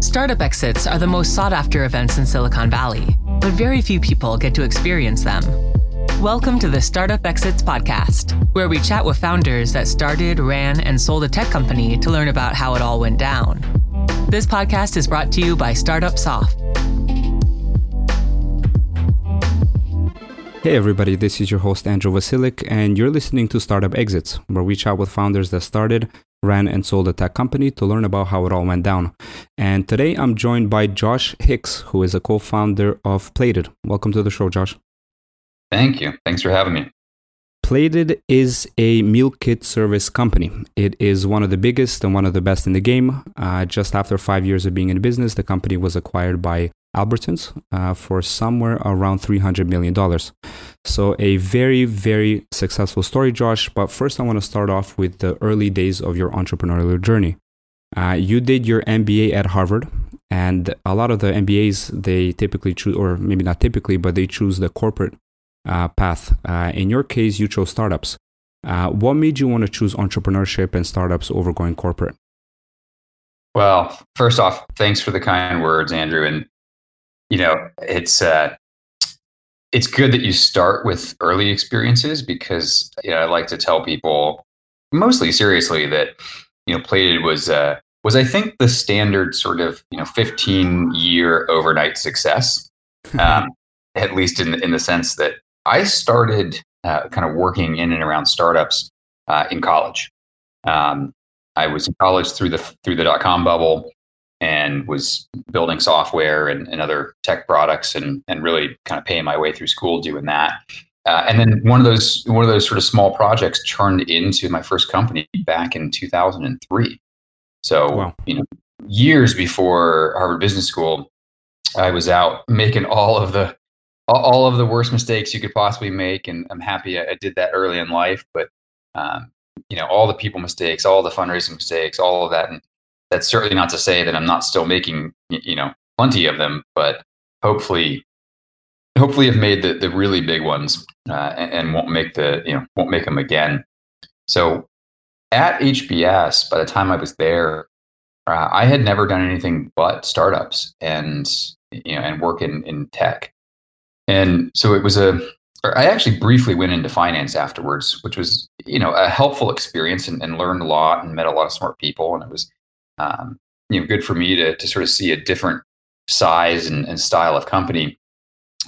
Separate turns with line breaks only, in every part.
Startup exits are the most sought after events in Silicon Valley, but very few people get to experience them. Welcome to the Startup Exits Podcast, where we chat with founders that started, ran, and sold a tech company to learn about how it all went down. This podcast is brought to you by Startup Soft.
Hey everybody, this is your host Andrew Vasilik, and you're listening to Startup Exits, where we chat with founders that started, ran, and sold a tech company to learn about how it all went down. And today I'm joined by Josh Hix, who is a co founder of Plated. Welcome to the show, Josh.
Thank you. Thanks for having me.
Plated is a meal kit service company. It is one of the biggest and one of the best in the game. Uh, just after five years of being in business, the company was acquired by Albertsons uh, for somewhere around $300 million. So, a very, very successful story, Josh. But first, I want to start off with the early days of your entrepreneurial journey. Uh, you did your MBA at Harvard, and a lot of the MBAs, they typically choose, or maybe not typically, but they choose the corporate uh, path. Uh, in your case, you chose startups. Uh, what made you want to choose entrepreneurship and startups over going corporate?
Well, first off, thanks for the kind words, Andrew. And you know, it's uh, it's good that you start with early experiences because you know I like to tell people, mostly seriously, that you know, plated was uh, was I think the standard sort of you know 15 year overnight success, um, at least in in the sense that I started uh, kind of working in and around startups uh, in college. Um, I was in college through the through the dot com bubble and was building software and, and other tech products and and really kind of paying my way through school doing that. Uh, and then one of those one of those sort of small projects turned into my first company back in 2003. So wow. you know, years before Harvard Business School, I was out making all of the all of the worst mistakes you could possibly make, and I'm happy I, did that early in life. But um, you know, all the people mistakes, all the fundraising mistakes, all of that, and that's certainly not to say that I'm not still making you know plenty of them, but hopefully, hopefully, have made the the really big ones uh, and, and won't make the you know won't make them again. So at HBS, by the time I was there, uh, I had never done anything but startups and you know and work in in tech. And so it was a, I actually briefly went into finance afterwards, which was, you know, a helpful experience and, and learned a lot and met a lot of smart people. And it was, um, you know, good for me to, to sort of see a different size and, and style of company.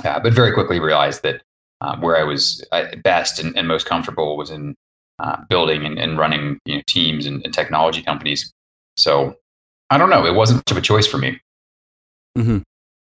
Uh, but very quickly realized that um, where I was uh, best and, and, most comfortable was in uh, building and, and, running you know, teams and, and, technology companies. So I don't know. It wasn't much of a choice for me.
Mm-hmm.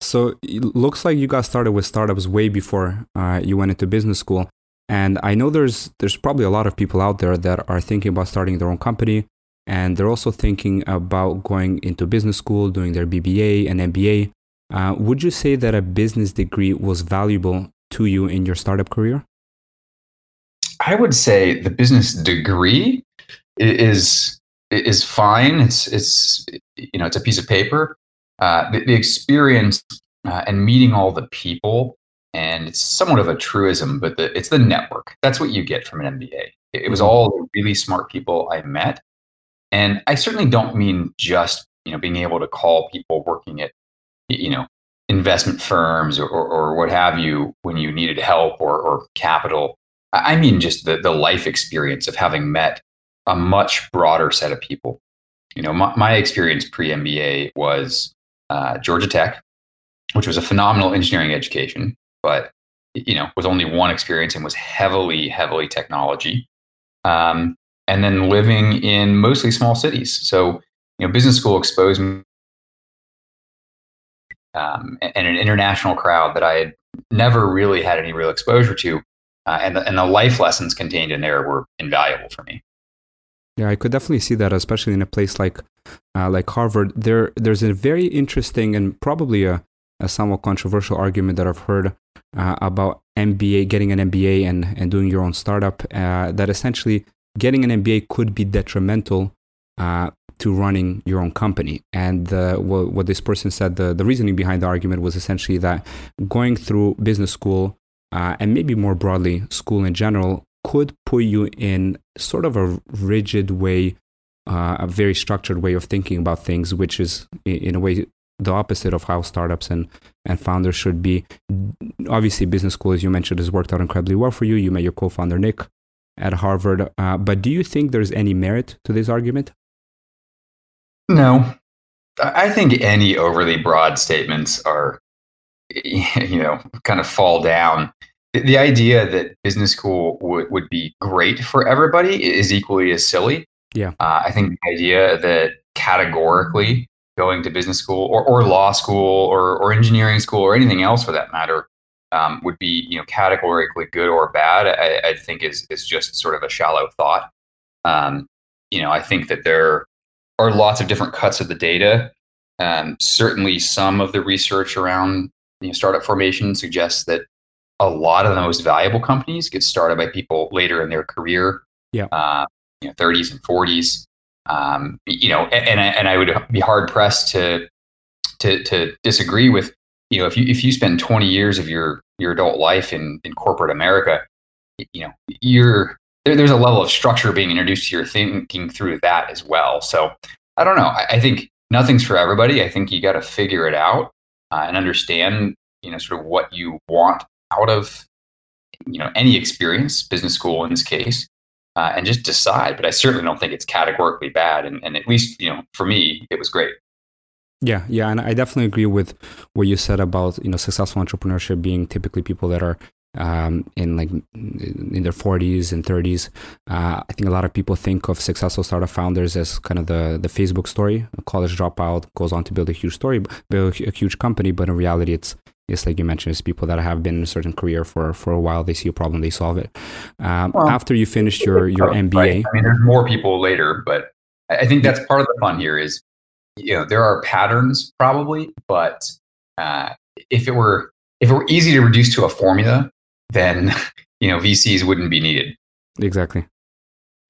So it looks like you got started with startups way before uh, you went into business school. And I know there's there's probably a lot of people out there that are thinking about starting their own company, and they're also thinking about going into business school, doing their BBA and MBA. Uh, would you say that a business degree was valuable to you in your startup career?
I would say the business degree is is fine. It's it's you know it's a piece of paper, uh, the, the, experience uh, and meeting all the people, and it's somewhat of a truism, but the, it's the network. That's what you get from an MBA. It, it was mm-hmm. all the really smart people I met, and I certainly don't mean just you know being able to call people working at you know investment firms or, or, or what have you when you needed help or, or capital. I mean just the, the life experience of having met a much broader set of people. You know, my, my experience pre MBA was uh, Georgia Tech, which was a phenomenal engineering education, but you know was only one experience and was heavily, heavily technology. Um, and then living in mostly small cities. So you know, business school exposed me um, and an international crowd that I had never really had any real exposure to. Uh, and, the, and the life lessons contained in there were invaluable for me.
Yeah, I could definitely see that, especially in a place like uh, like Harvard. There, there's a very interesting and probably a, a somewhat controversial argument that I've heard uh, about MBA, getting an MBA and and doing your own startup. Uh, that essentially getting an MBA could be detrimental uh, to running your own company. And what, what this person said, the, the reasoning behind the argument was essentially that going through business school uh, and maybe more broadly, school in general could put you in sort of a rigid way, uh, a very structured way of thinking about things, which is in a way the opposite of how startups and, and founders should be. Obviously, business school, as you mentioned, has worked out incredibly well for you. You met your co founder, Nick, at Harvard. Uh, but do you think there's any merit to this argument?
No. I think any overly broad statements are, you know, kind of fall down. The idea that business school would, would be great for everybody is equally as silly.
Yeah.
Uh, I think the idea that categorically going to business school or, or law school or, or engineering school or anything else for that matter um, would be you know categorically good or bad I, I, think is is just sort of a shallow thought. Um, you know I think that there are lots of different cuts of the data. Um, certainly some of the research around you know, startup formation suggests that a lot of the most valuable companies get started by people later in their career
yeah.
uh, you know 30s and 40s um, you know, and, and I would be hard pressed to to to disagree with you know if you if you spend 20 years of your your adult life in in corporate America, you know, you're there, there's a level of structure being introduced to your thinking through that as well. So I don't know. I, I think nothing's for everybody. I think you got to figure it out uh, and understand, you know, sort of what you want out of you know any experience, business school in this case, uh, and just decide. But I certainly don't think it's categorically bad. And, and at least, you know, for me, it was great.
Yeah, yeah, and I definitely agree with what you said about you know successful entrepreneurship being typically people that are um, in like in their 40s and 30s. Uh, I think a lot of people think of successful startup founders as kind of the the Facebook story. A college dropout goes on to build a huge story, build a huge company, but in reality, it's it's like you mentioned, it's people that have been in a certain career for for a while. They see a problem, they solve it. Um, well, after you finished your your MBA, right.
I mean, there's more people later, but I think that's part of the fun here. Is you know there are patterns probably, but uh, if it were if it were easy to reduce to a formula, then you know VCs wouldn't be needed.
Exactly.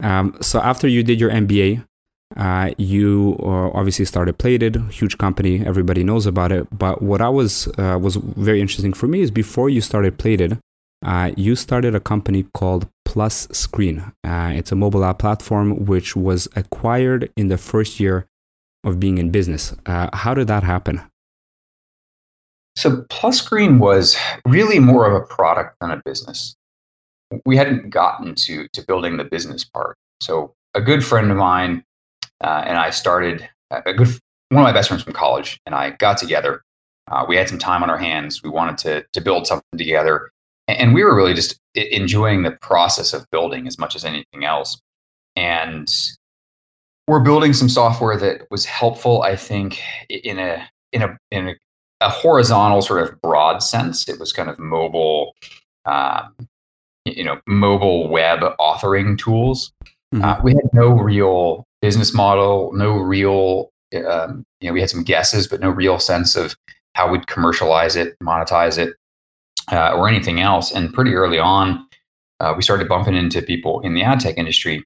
Um, so after you did your MBA, uh, you uh, obviously started Plated, huge company, everybody knows about it. But what I was uh, was very interesting for me is before you started Plated, uh, you started a company called Plus Screen. Uh, it's a mobile app platform which was acquired in the first year of being in business. Uh, how did that happen?
So Plus Screen was really more of a product than a business. We hadn't gotten to to building the business part. So a good friend of mine uh, and I started a good one of my best friends from college, and I got together. Uh, we had some time on our hands. We wanted to to build something together, and we were really just enjoying the process of building as much as anything else. And we're building some software that was helpful, I think, in a in a in a, a horizontal sort of broad sense. It was kind of mobile, um, you know, mobile web authoring tools. Mm-hmm. Uh, we had no real business model, no real, um, you know, we had some guesses, but no real sense of how we'd commercialize it, monetize it, uh, or anything else. And pretty early on, uh, we started bumping into people in the ad tech industry,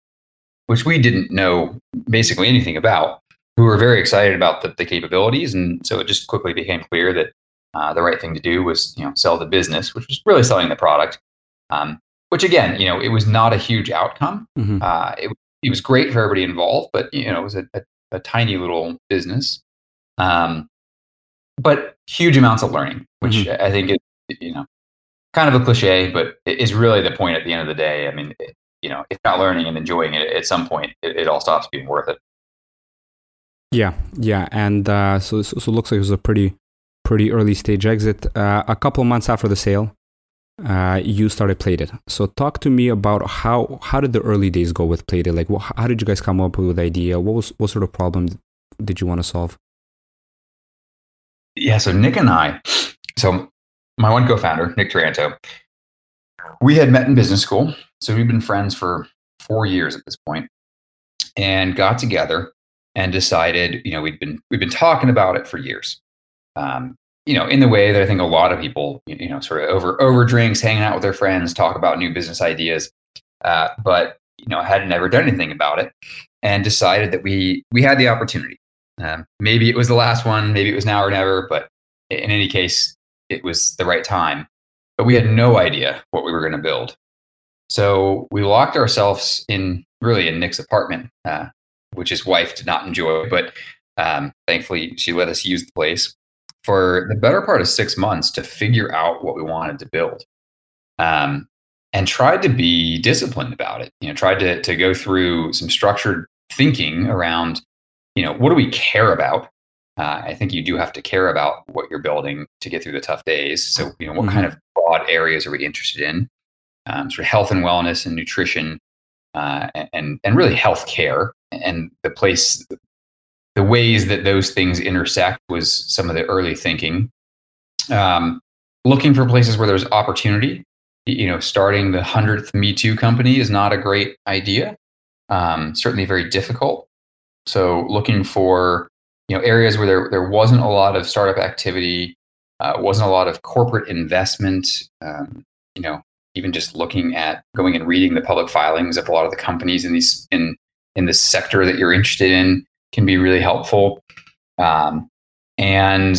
which we didn't know basically anything about, who were very excited about the, the capabilities. And so it just quickly became clear that uh, the right thing to do was, you know, sell the business, which was really selling the product. Um, which again, you know, it was not a huge outcome. Mm-hmm. Uh, it, it was great for everybody involved, but you know, it was a, a, a tiny little business. Um, but huge amounts of learning, which mm-hmm. I think is, you know, kind of a cliche, but is really the point at the end of the day. I mean, it, you know, if not learning and enjoying it, at some point, it, it all stops being worth it.
Yeah, yeah, and uh, so, so, so it looks like it was a pretty pretty early stage exit. Uh, a couple months after the sale, uh, you started Plated. So talk to me about how how did the early days go with Plated? Like, what, how did you guys come up with the idea? What was what sort of problem did you want to solve?
Yeah, so Nick and I, so my one co-founder, Nick Taranto, we had met in business school. So we've been friends for four years at this point, and got together and decided, you know, we'd been we've been talking about it for years. Um, you know, in the way that I think a lot of people, you know, sort of over over drinks, hanging out with their friends, talk about new business ideas, uh, but you know, I had never done anything about it, and decided that we we had the opportunity. Um, maybe it was the last one, maybe it was now or never, but in any case, it was the right time. But we had no idea what we were going to build. So we locked ourselves in really in Nick's apartment, uh, which his wife did not enjoy, but um, thankfully she let us use the place for the better part of six months to figure out what we wanted to build. Um, and tried to be disciplined about it. You know, tried to to go through some structured thinking around, you know, what do we care about? Uh, I think you do have to care about what you're building to get through the tough days. So, you know, what mm-hmm. kind of broad areas are we interested in? Um, sort of health and wellness and nutrition, uh, and and really health care and the place, the ways that those things intersect was some of the early thinking. Um, looking for places where there's opportunity. You know, starting the hundredth Me Too company is not a great idea. Um, certainly very difficult. So, looking for you know areas where there there wasn't a lot of startup activity, uh, wasn't a lot of corporate investment. Um, you know, even just looking at going and reading the public filings of a lot of the companies in these in in this sector that you're interested in can be really helpful. Um, and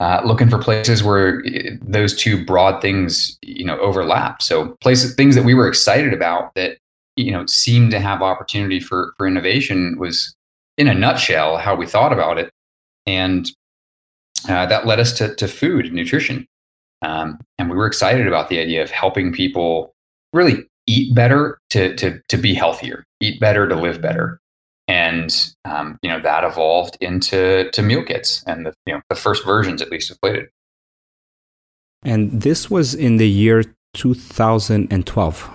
uh, looking for places where uh, those two broad things you know overlap. So places things that we were excited about that you know seemed to have opportunity for for innovation was in a nutshell how we thought about it, and uh, that led us to to food and nutrition. Um, and we were excited about the idea of helping people really eat better to to to be healthier, eat better to live better and um, you know that evolved into to meal kits and the you know the first versions at least of plated
and this was in the year 2012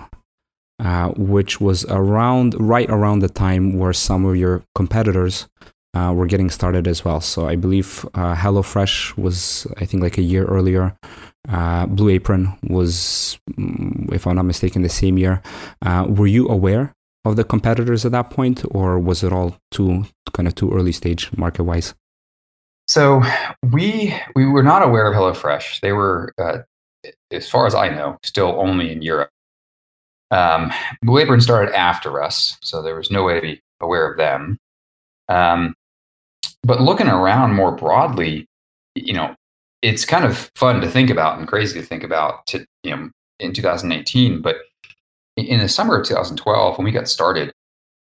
uh, which was around right around the time where some of your competitors uh, were getting started as well so i believe uh, hellofresh was i think like a year earlier uh, blue apron was mm, if i'm not mistaken the same year uh, were you aware of the competitors at that point, or was it all too kind of too early stage market wise?
So we we were not aware of HelloFresh. They were, uh, as far as I know, still only in Europe. Um, Blue Apron started after us, so there was no way to be aware of them. Um, but looking around more broadly, you know, it's kind of fun to think about and crazy to think about to you know in 2018. But in the summer of 2012, when we got started,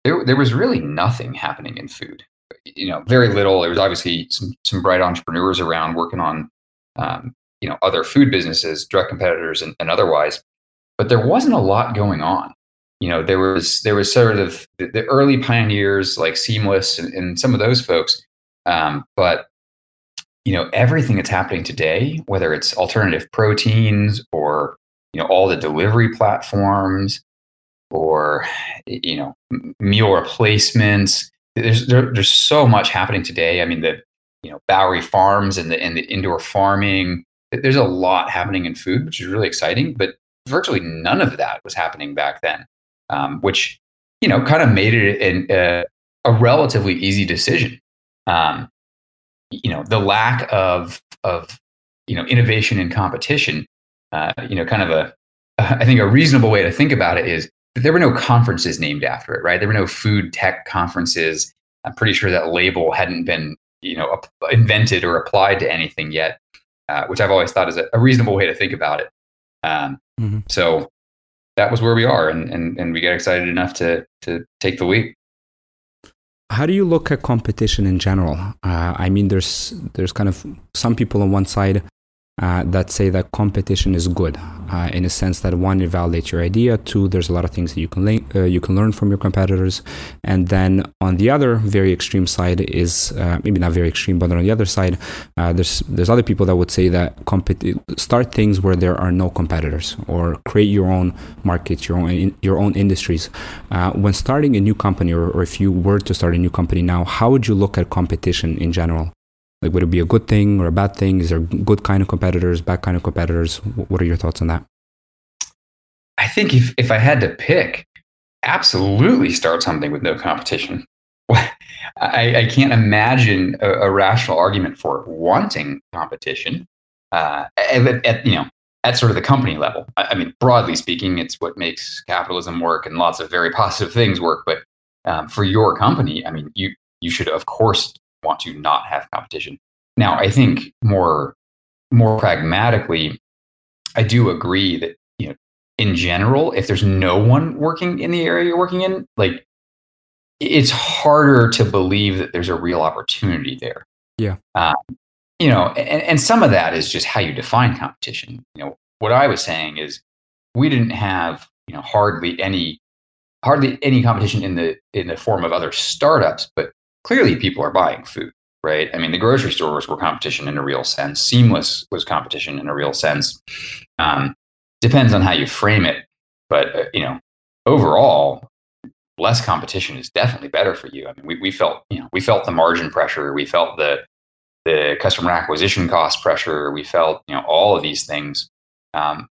there, there was really nothing happening in food. You know, very little. There was obviously some, some bright entrepreneurs around working on, um, you know, other food businesses, direct competitors, and, and, otherwise. But there wasn't a lot going on. You know, there was there was sort of the, the early pioneers like Seamless and, and some of those folks. Um, but you know, everything that's happening today, whether it's alternative proteins or you know all the delivery platforms or you know meal replacements there's there, there's so much happening today. I mean the you know bowery farms and the and the indoor farming there's a lot happening in food which is really exciting but virtually none of that was happening back then um, which you know kind of made it an, uh, a relatively easy decision um, you know the lack of of you know innovation and competition uh, you know, kind of a, I think a reasonable way to think about it is that there were no conferences named after it, right? There were no food tech conferences. I'm pretty sure that label hadn't been, you know, invented or applied to anything yet, uh, which I've always thought is a, a, reasonable way to think about it. Um, mm-hmm. So that was where we are, and, and and we got excited enough to to take the leap.
How do you look at competition in general? Uh, I mean, there's there's kind of some people on one side uh, that say that competition is good uh, in a sense that one it validates your idea. Two there's a lot of things that you can uh, you can learn from your competitors. And then on the other very extreme side is uh, maybe not very extreme but on the other side uh, there's there's other people that would say that compet- start things where there are no competitors or create your own markets your own in- your own industries. Uh, when starting a new company or, or if you were to start a new company now how would you look at competition in general like, would it be a good thing or a bad thing? Is there good kind of competitors, bad kind of competitors? What are your thoughts on that?
I think if, if I had to pick, absolutely start something with no competition. I, I can't imagine a, a, rational argument for wanting competition uh, at, at, you know at sort of the company level. I, I, mean, broadly speaking, it's what makes capitalism work and lots of very positive things work. But um, for your company, I mean, you you should of course want to not have competition. Now, I think more more pragmatically, I do agree that you know in general, if there's no one working in the area you're working in, like it's harder to believe that there's a real opportunity there.
Yeah.
Um, you know, and, and some of that is just how you define competition. You know, what I was saying is we didn't have, you know, hardly any hardly any competition in the in the form of other startups, but clearly people are buying food, right? I mean, the grocery stores were competition in a real sense. Seamless was competition in a real sense. Um, depends on how you frame it, but uh, you know, overall, less competition is definitely better for you. I mean, we, we felt you know we felt the margin pressure, we felt the the customer acquisition cost pressure, we felt you know all of these things. Um,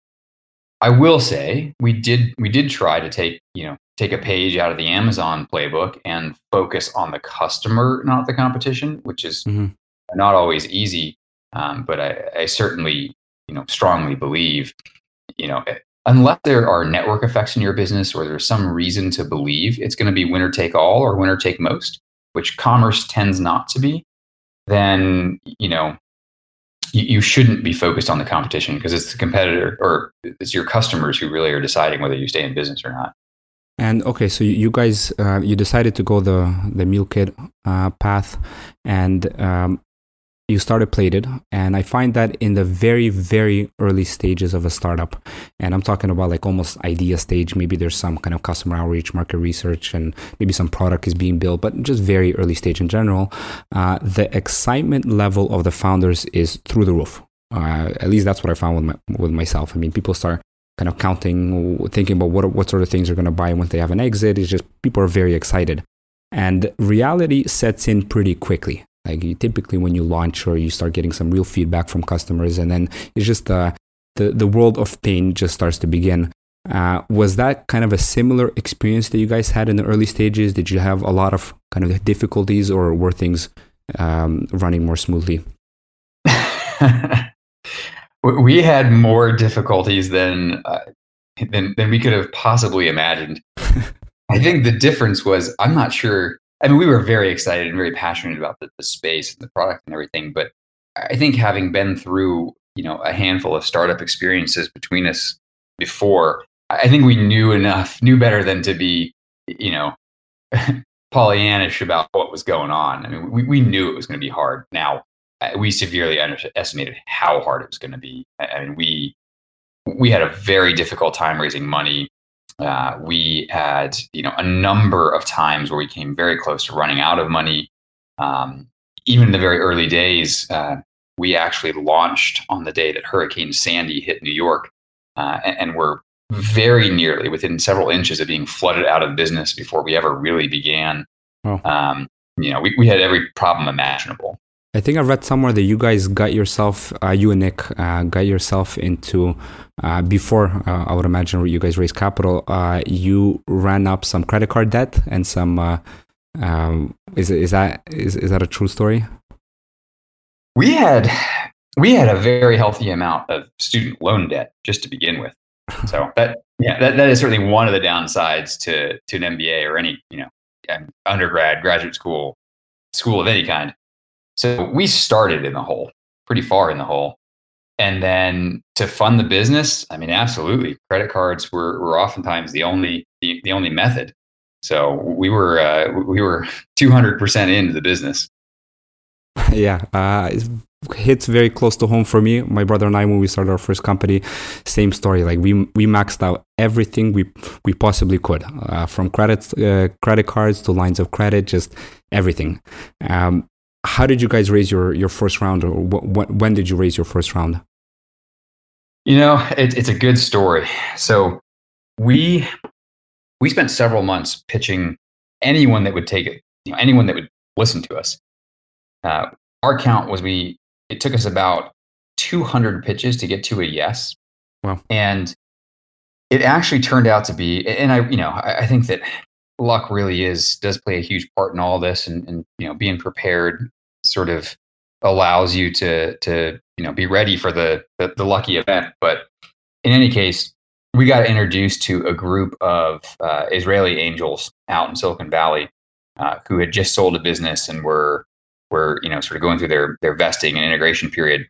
I will say we did we did try to take you know take a page out of the Amazon playbook and focus on the customer, not the competition, which is mm-hmm. not always easy. Um, but I, I, certainly, you know, strongly believe, you know, eh, unless there are network effects in your business or there's some reason to believe it's going to be winner take all or winner take most, which commerce tends not to be, then you know you, you shouldn't be focused on the competition because it's the competitor or it's your customers who really are deciding whether you stay in business or not.
And okay, so you guys uh, you decided to go the the meal kit uh, path, and um, you started plated and i find that in the very very early stages of a startup. And i'm talking about like almost idea stage. Maybe there's some kind of customer outreach market research and maybe some product is being built but just very early stage in general. Uh, the excitement level of the founders is through the roof. Uh, at least that's what i found with, my, with myself. I mean people start kind of counting thinking about what, what sort of things they're going to buy once they have an exit it's just people are very excited and reality sets in pretty quickly like you, typically when you launch or you start getting some real feedback from customers, and then it's just uh, the the world of pain just starts to begin. Uh, was that kind of a similar experience that you guys had in the early stages? Did you have a lot of kind of difficulties, or were things um, running more smoothly?
we had more difficulties than uh, than than we could have possibly imagined. I think the difference was I'm not sure I mean, we were very excited and very passionate about the, the space and the product and everything. But I think having been through, you know, a handful of startup experiences between us before, I think we knew enough, knew better than to be, you know, Pollyannish about what was going on. I mean, we, we knew it was going to be hard. Now, we severely underestimated how hard it was going to be. I mean, we we had a very difficult time raising money uh, we had you know a number of times where we came very close to running out of money. Um, even in the very early days, uh, we actually launched on the day that Hurricane Sandy hit New York, uh, and, and were very nearly within several inches of being flooded out of business before we ever really began. Oh. Um, you know, we, we had every problem imaginable.
I think I read somewhere that you guys got yourself, uh, you and Nick, uh, got yourself into uh, before uh, I would imagine you guys raised capital. Uh, you ran up some credit card debt and some. Uh, um, is is that is is that a true story?
We had we had a very healthy amount of student loan debt just to begin with. So that yeah that, that is certainly one of the downsides to to an MBA or any you know undergrad graduate school school of any kind so we started in the hole, pretty far in the hole. And then to fund the business, I mean, absolutely, credit cards were, were oftentimes the only the, the only method. So we were uh, we were two hundred percent into the business.
Yeah, uh, it hits very close to home for me. My brother and I, when we started our first company, same story. Like we we maxed out everything we we possibly could, uh, from credits, uh, credit cards to lines of credit, just everything. Um, how did you guys raise your, your first round or wh- wh- when did you raise your first round?
You know, it, it's a good story. So we we spent several months pitching anyone that would take it, you know, anyone that would listen to us. Uh, our count was we it took us about 200 pitches to get to a yes.
Wow.
And it actually turned out to be, and I, you know, I, I think that luck really is does play a huge part in all this and, and you know being prepared sort of allows you to to you know be ready for the, the, the lucky event. But in any case we got introduced to a group of uh, israeli angels out in silicon valley uh, who had just sold a business and were were you know sort of going through their their vesting and integration period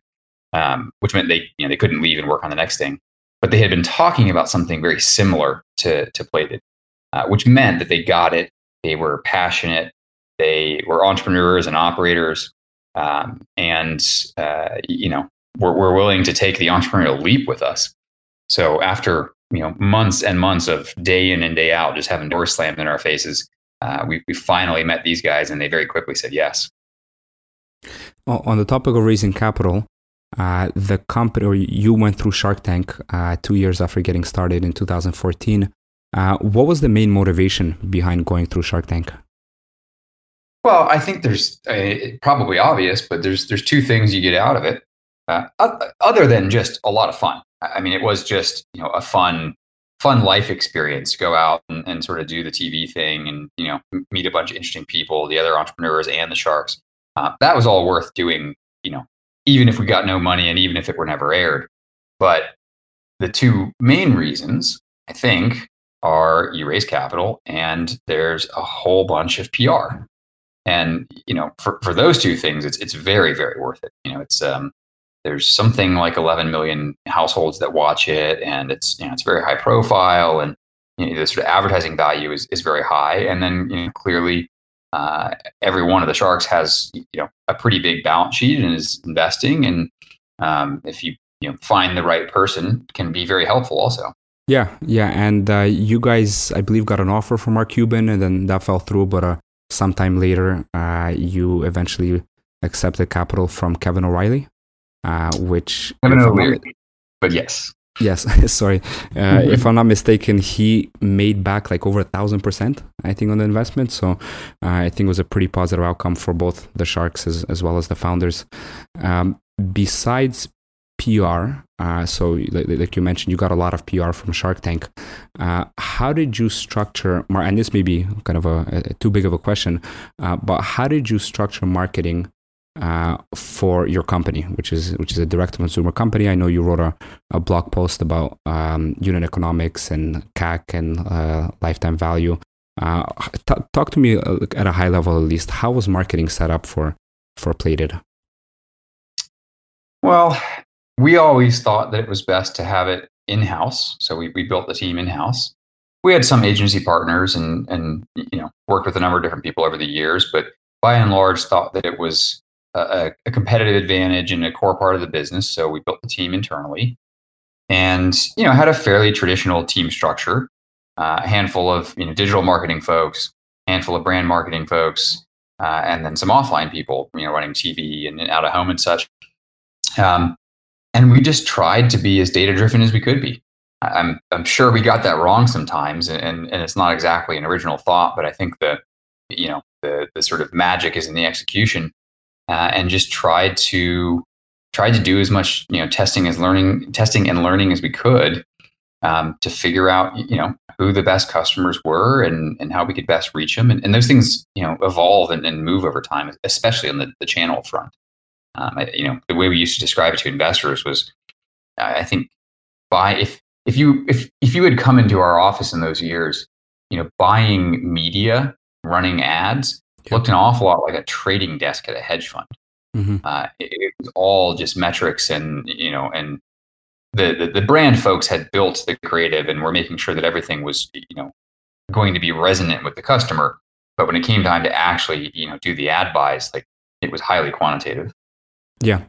um, which meant they you know they couldn't leave and work on the next thing. But they had been talking about something very similar to, to Plated, uh, which meant that they got it. They were passionate. They were entrepreneurs and operators. Um, and, uh, you know, were, were willing to take the entrepreneurial leap with us. So after, you know, months and months of day in and day out, just having doors slammed in our faces, uh, we, we finally met these guys and they very quickly said yes.
On the topic of raising capital, uh, the company, or you went through Shark Tank uh, two years after getting started in 2014. Uh, what was the main motivation behind going through Shark Tank?
Well, I think there's uh, probably obvious, but there's there's two things you get out of it, uh, other than just a lot of fun. I mean, it was just you know a fun fun life experience. to Go out and, and sort of do the TV thing, and you know meet a bunch of interesting people, the other entrepreneurs and the sharks. Uh, that was all worth doing. You know, even if we got no money and even if it were never aired. But the two main reasons, I think, are you raise capital and there's a whole bunch of PR. And you know, for, for those two things, it's it's very very worth it. You know, it's um, there's something like 11 million households that watch it, and it's you know it's very high profile, and you know, the sort of advertising value is is very high. And then you know, clearly, uh, every one of the sharks has you know a pretty big balance sheet and is investing and um, if you you know find the right person can be very helpful also
yeah yeah and uh, you guys i believe got an offer from mark cuban and then that fell through but uh, sometime later uh, you eventually accepted capital from kevin o'reilly uh, which
kevin o'leary but yes
Yes, sorry. Uh, mm-hmm. If I'm not mistaken, he made back like over a thousand percent, I think, on the investment. So uh, I think it was a pretty positive outcome for both the Sharks as, as well as the founders. Um, besides PR, uh, so like, you mentioned, you got a lot of PR from Shark Tank. Uh, how did you structure, and this may be kind of a, a too big of a question, uh, but how did you structure marketing uh, for your company, which is which is a direct consumer company. I know you wrote a, a blog post about um, unit economics and CAC and uh, lifetime value. Uh, t- talk to me at a high level, at least. How was marketing set up for for Plated?
Well, we always thought that it was best to have it in house, so we, we built the team in house. We had some agency partners and and you know worked with a number of different people over the years, but by and large thought that it was a, a, competitive advantage and a core part of the business. So we built the team internally, and you know had a fairly traditional team structure. Uh, a handful of you know digital marketing folks, handful of brand marketing folks, uh, and then some offline people, you know, running TV and, out of home and such. Um, and we just tried to be as data driven as we could be. I'm I'm sure we got that wrong sometimes, and, and, it's not exactly an original thought, but I think the you know the the sort of magic is in the execution uh, and just tried to tried to do as much you know testing as learning testing and learning as we could um, to figure out you know who the best customers were and, and how we could best reach them and, and those things you know evolve and, and move over time especially on the, the channel front um, I, you know the way we used to describe it to investors was i think buy if if you if if you had come into our office in those years you know buying media running ads looked an awful lot like a trading desk at a hedge fund. Mm-hmm. Uh, it, it, was all just metrics and you know and the, the, the brand folks had built the creative and were making sure that everything was you know going to be resonant with the customer. But when it came time to actually you know do the ad buys, like it was highly quantitative.
Yeah.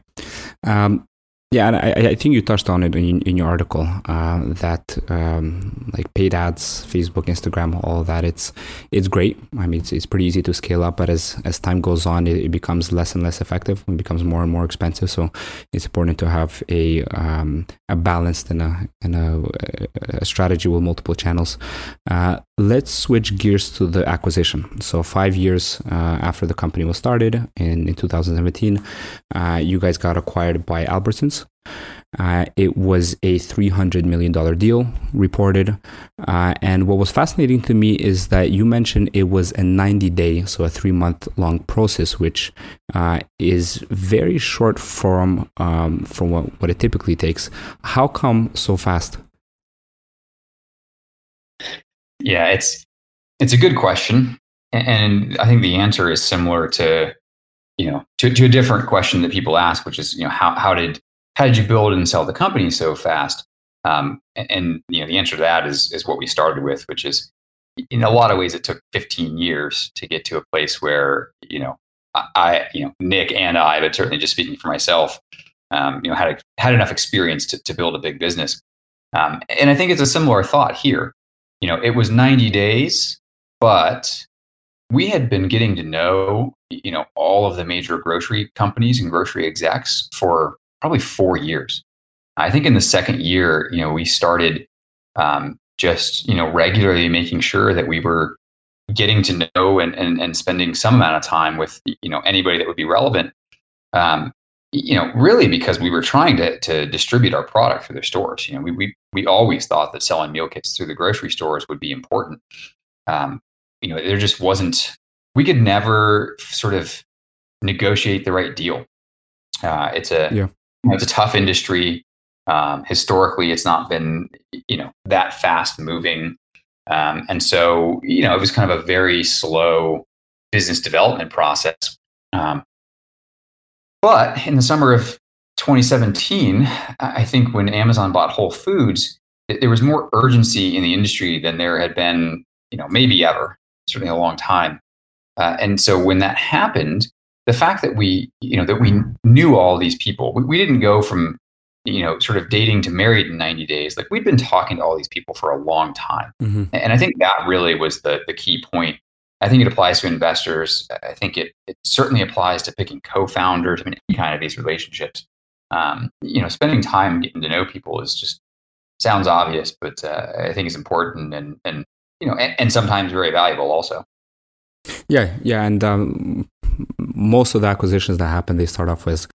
Um, yeah, and I, I, think you touched on it in, in your article uh, that um, like paid ads, Facebook, Instagram, all that. It's it's great. I mean, it's, it's pretty easy to scale up, but as as time goes on, it, it becomes less and less effective. It becomes more and more expensive. So it's important to have a um, a balanced and a and a, a strategy with multiple channels. Uh, let's switch gears to the acquisition. So five years uh, after the company was started in in 2017, uh, you guys got acquired by Albertsons. Uh, it was a $300 million deal reported. Uh, and what was fascinating to me is that you mentioned it was a 90 day, so a three month long process, which uh, is very short from, um, from what, what it typically takes. How come so fast?
Yeah, it's, it's a good question. And I think the answer is similar to, you know, to, to a different question that people ask, which is, you know, how, how did how did you build and sell the company so fast? Um, and, and, you know, the answer to that is is what we started with, which is in a lot of ways it took 15 years to get to a place where you know I, you know, Nick and I, but certainly just speaking for myself, um, you know, had had enough experience to, to build a big business. Um, and I think it's a similar thought here. You know, it was 90 days, but we had been getting to know, you know, all of the major grocery companies and grocery execs for probably four years. I think in the second year, you know, we started um, just, you know, regularly making sure that we were getting to know and, and, and spending some amount of time with, you know, anybody that would be relevant. Um, you know, really because we were trying to, to distribute our product through their stores. You know, we, we, we always thought that selling meal kits through the grocery stores would be important. Um, you know, there just wasn't, we could never sort of negotiate the right deal. Uh, it's a, yeah. Know, it's a tough industry. Um, historically, it's not been, you know, that fast moving. Um, and so, you know, it was kind of a very slow business development process. Um, but in the summer of 2017, I think when Amazon bought Whole Foods, there was more urgency in the industry than there had been, you know, maybe ever, certainly a long time. Uh, and so when that happened, the fact that we, you know, that we knew all these people, we, we didn't go from, you know, sort of dating to married in 90 days. Like we'd been talking to all these people for a long time. Mm-hmm. And I think that really was the, the key point I think it applies to investors. I think it, it certainly applies to picking co-founders. I mean, any kind of these relationships. Um, you know, spending time getting to know people is just sounds obvious, but uh, I think it's important and and you know, and, and, sometimes very valuable also.
Yeah, yeah, and um, most of the acquisitions that happen, they start off as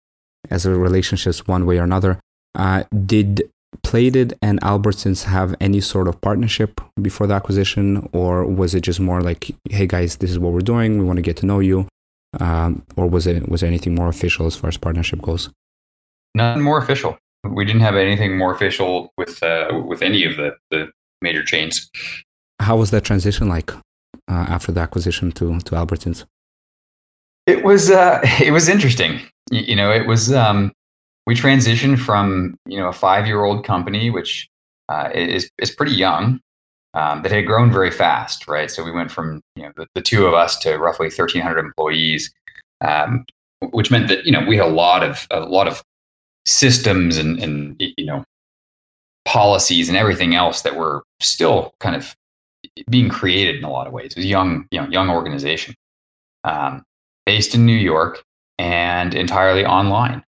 as a relationships one way or another. Uh, did Plated and Albertsons have any sort of partnership before the acquisition, or was it just more like, "Hey guys, this is what we're doing. We want to get to know you," um, or was it was there anything more official as far as partnership goes?
Nothing more official. We didn't have anything more official with uh, with any of the the major chains.
How was that transition like uh, after the acquisition to to Albertsons?
It was uh, it was interesting. You, you know, it was um, we transitioned from you know a five year old company, which uh, is is pretty young, um, that had grown very fast, right? So we went from you know the, the two of us to roughly 1,300 employees, um, which meant that you know we had a lot of a lot of systems and and you know policies and everything else that were still kind of being created in a lot of ways. It was a young, you know, young organization um, based in New York and entirely online.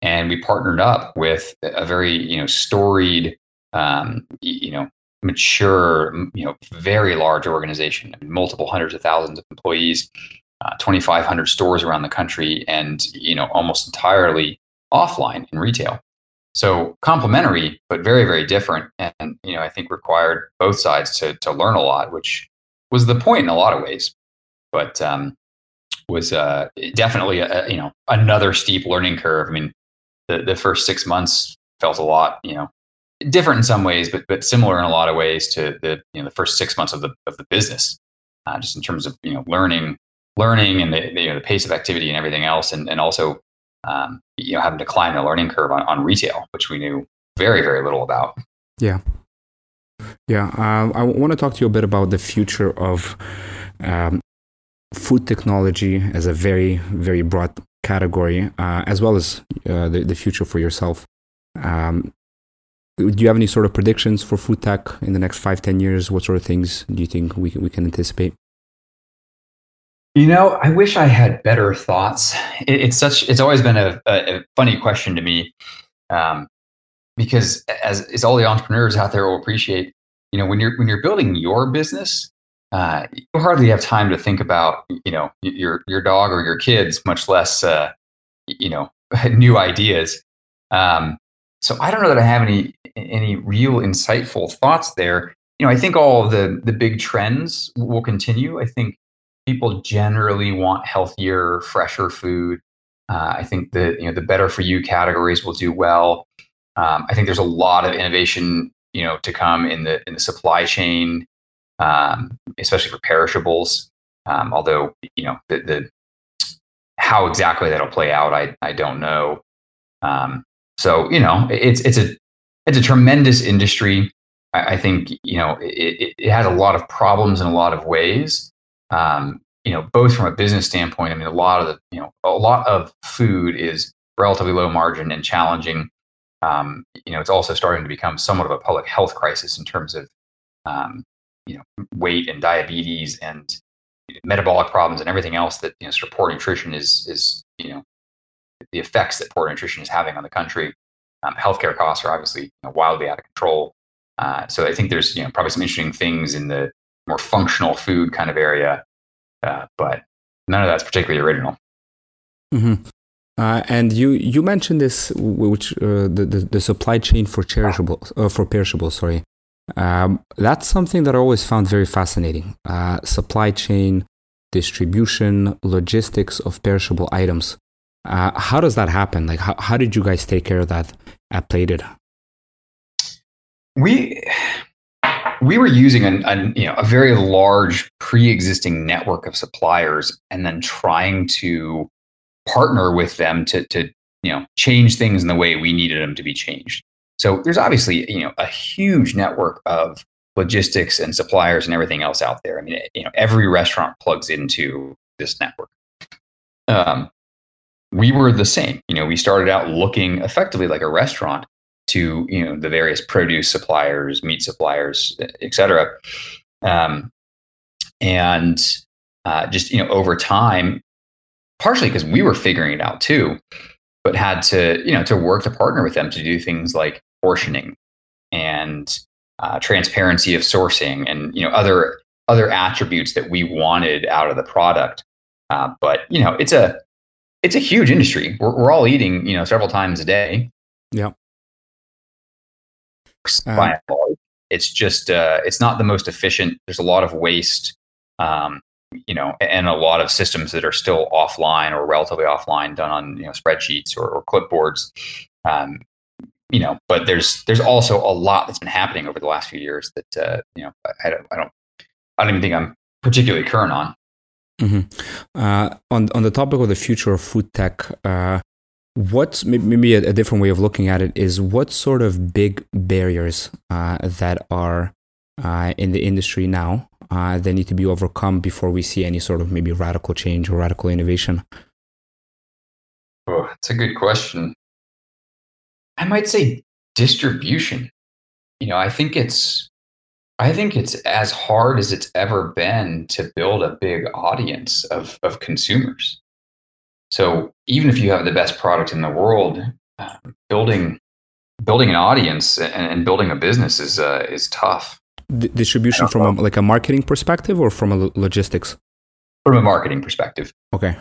And we partnered up with a very you know storied um, you know mature you know very large organization multiple hundreds of thousands of employees uh, 2500 stores around the country and you know almost entirely offline in retail so complementary but very very different and you know i think required both sides to to learn a lot which was the point in a lot of ways. But um, was uh, definitely a, you know another steep learning curve. I mean the, the first six months felt a lot, you know, different in some ways, but but similar in a lot of ways to the you know the first six months of the of the business, uh, just in terms of you know learning learning and the, you know, the pace of activity and everything else, and and also um, you know having to climb the learning curve on, on retail, which we knew very very little about.
Yeah, yeah. Uh, I want to talk to you a bit about the future of um, food technology as a very very broad category, uh, as well as uh, the, the future for yourself. Um, do you have any sort of predictions for food tech in the next five, ten years? What sort of things do you think we, we can anticipate?
You know, I wish I had better thoughts. It, it's such. It's always been a, a, a funny question to me, um, because as, as all the entrepreneurs out there will appreciate, you know, when you're when you're building your business, uh, you hardly have time to think about you know your your dog or your kids, much less uh, you know new ideas. Um, so I don't know that I have any any real insightful thoughts there. You know, I think all the the big trends will continue. I think people generally want healthier, fresher food. Uh, I think the you know the better for you categories will do well. Um, I think there's a lot of innovation you know to come in the in the supply chain um, especially for perishables. Um, although you know the, the, how exactly that'll play out, I I don't know. Um, so you know it's it's a it's a tremendous industry. I, I think you know it, it, has a lot of problems in a lot of ways. Um, you know, both from a business standpoint. I mean, a lot of the you know a lot of food is relatively low margin and challenging. Um, you know, it's also starting to become somewhat of a public health crisis in terms of um, you know weight and diabetes and metabolic problems and everything else that you know sort of poor nutrition is is you know the effects that poor nutrition is having on the country. Um, healthcare costs are obviously you know, wildly out of control. Uh, so I think there's you know probably some interesting things in the more functional food kind of area, uh, but none of that's particularly original.
Mm-hmm. Uh, and you you mentioned this, which uh, the, the, the supply chain for perishables uh, for perishables. Sorry, um, that's something that I always found very fascinating. Uh, supply chain, distribution, logistics of perishable items. Uh, how does that happen? Like, how, how did you guys take care of that at Plated?
We we were using a, a, you know a very large pre-existing network of suppliers, and then trying to partner with them to to you know change things in the way we needed them to be changed. So there's obviously you know a huge network of logistics and suppliers and everything else out there. I mean, you know, every restaurant plugs into this network. Um, we were the same. You know, we started out looking effectively like a restaurant to you know the various produce suppliers, meat suppliers, et cetera. Um, and uh, just you know over time, partially because we were figuring it out too, but had to you know to work to partner with them to do things like portioning and uh, transparency of sourcing and you know other other attributes that we wanted out of the product. Uh, but you know, it's a it's a huge industry. We're, we're all eating, you know, several times a day.
Yeah.
Um, it's just, uh, it's not the most efficient. There's a lot of waste, um, you know, and a lot of systems that are still offline or relatively offline, done on you know spreadsheets or, or clipboards. Um, you know, but there's there's also a lot that's been happening over the last few years that uh, you know I, I don't I don't I don't even think I'm particularly current on.
Mm-hmm. Uh, on on the topic of the future of food tech, uh, what's maybe a, different way of looking at it is what sort of big barriers uh, that are uh, in the industry now uh, that need to be overcome before we see any sort of maybe radical change or radical innovation?
Oh, that's a good question. I might say distribution. You know, I think it's I think it's as hard as it's ever been to build a big audience of, of consumers. So even if you have the best product in the world, uh, building building an audience and, and building a business is uh, is tough.
D- distribution from a, like a marketing perspective or from a logistics?
From a marketing perspective.
Okay,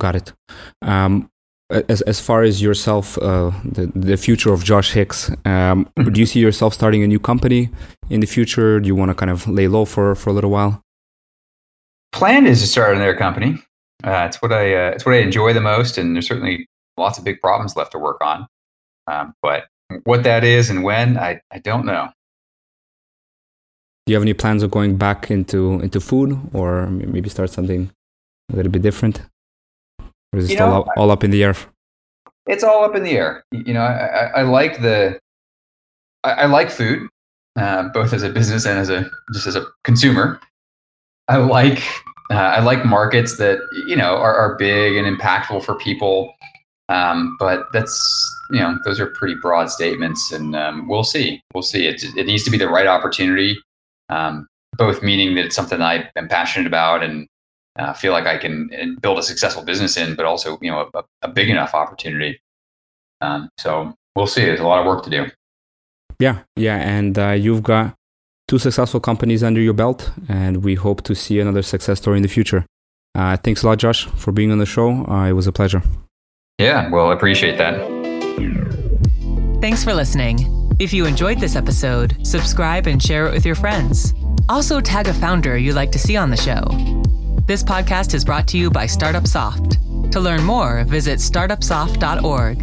got it. Um, as as far as yourself, uh, the the future of Josh Hix, um, mm-hmm. do you see yourself starting a new company in the future? Do you want to kind of lay low for for a little while?
Plan is to start another company. Uh, it's what I uh, it's what I enjoy the most, and there's certainly lots of big problems left to work on. Um, but what that is and when, I I don't know.
Do you have any plans of going back into into food, or maybe start something a little bit different? Or is it still know, all up in the air?
It's all up in the air. You know, I, I, like the, I, I like food, uh, both as a business and as a just as a consumer. I like uh, I like markets that you know are, are big and impactful for people. Um, but that's you know those are pretty broad statements, and um, we'll see. We'll see. It it needs to be the right opportunity, um, both meaning that it's something I am passionate about and uh, feel like I can uh, build a successful business in, but also you know a, a big enough opportunity. Um, so we'll see. There's a lot of work to do.
Yeah, yeah, and uh, you've got two successful companies under your belt, and we hope to see another success story in the future. Uh, thanks a lot, Josh, for being on the show. Uh, it was a pleasure.
Yeah, well, I appreciate that.
Thanks for listening. If you enjoyed this episode, subscribe and share it with your friends. Also, tag a founder you'd like to see on the show. This podcast is brought to you by Startup Soft. To learn more, visit startupsoft.org